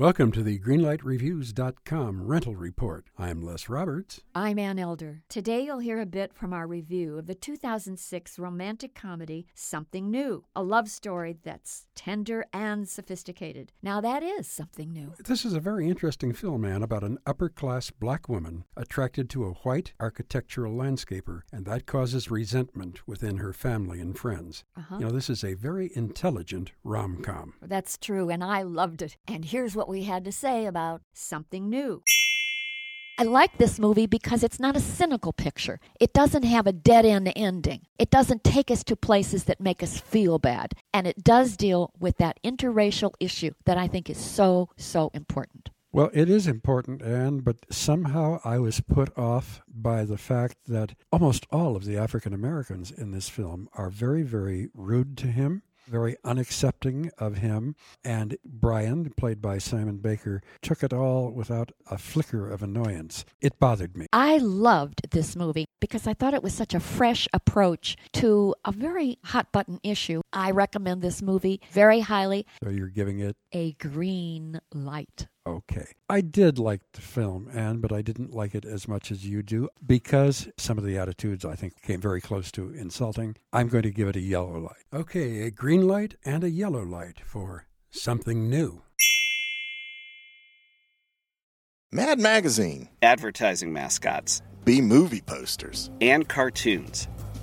Welcome to the GreenlightReviews.com rental report. I'm Les Roberts. I'm Ann Elder. Today you'll hear a bit from our review of the 2006 romantic comedy Something New, a love story that's tender and sophisticated. Now that is something new. This is a very interesting film, Ann, about an upper class black woman attracted to a white architectural landscaper, and that causes resentment within her family and friends. Uh-huh. You know, this is a very intelligent rom com. That's true, and I loved it. And here's what we had to say about Something New. I like this movie because it's not a cynical picture. It doesn't have a dead end ending. It doesn't take us to places that make us feel bad. And it does deal with that interracial issue that I think is so, so important. Well, it is important, Ann, but somehow I was put off by the fact that almost all of the African Americans in this film are very, very rude to him very unaccepting of him. And Brian, played by Simon Baker, took it all without a flicker of annoyance. It bothered me. I loved this movie because I thought it was such a fresh approach to a very hot button issue. I recommend this movie very highly. So you're giving it a green light. Okay. I did like the film, Ann, but I didn't like it as much as you do because some of the attitudes I think came very close to insulting. I'm going to give it a yellow light. Okay, a green light and a yellow light for something new. Mad Magazine. Advertising mascots. B movie posters. And cartoons.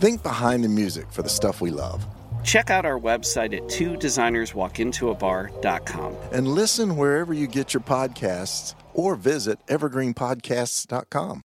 Think behind the music for the stuff we love. Check out our website at two designers walk into a designerswalkintoabar.com. And listen wherever you get your podcasts or visit evergreenpodcasts.com.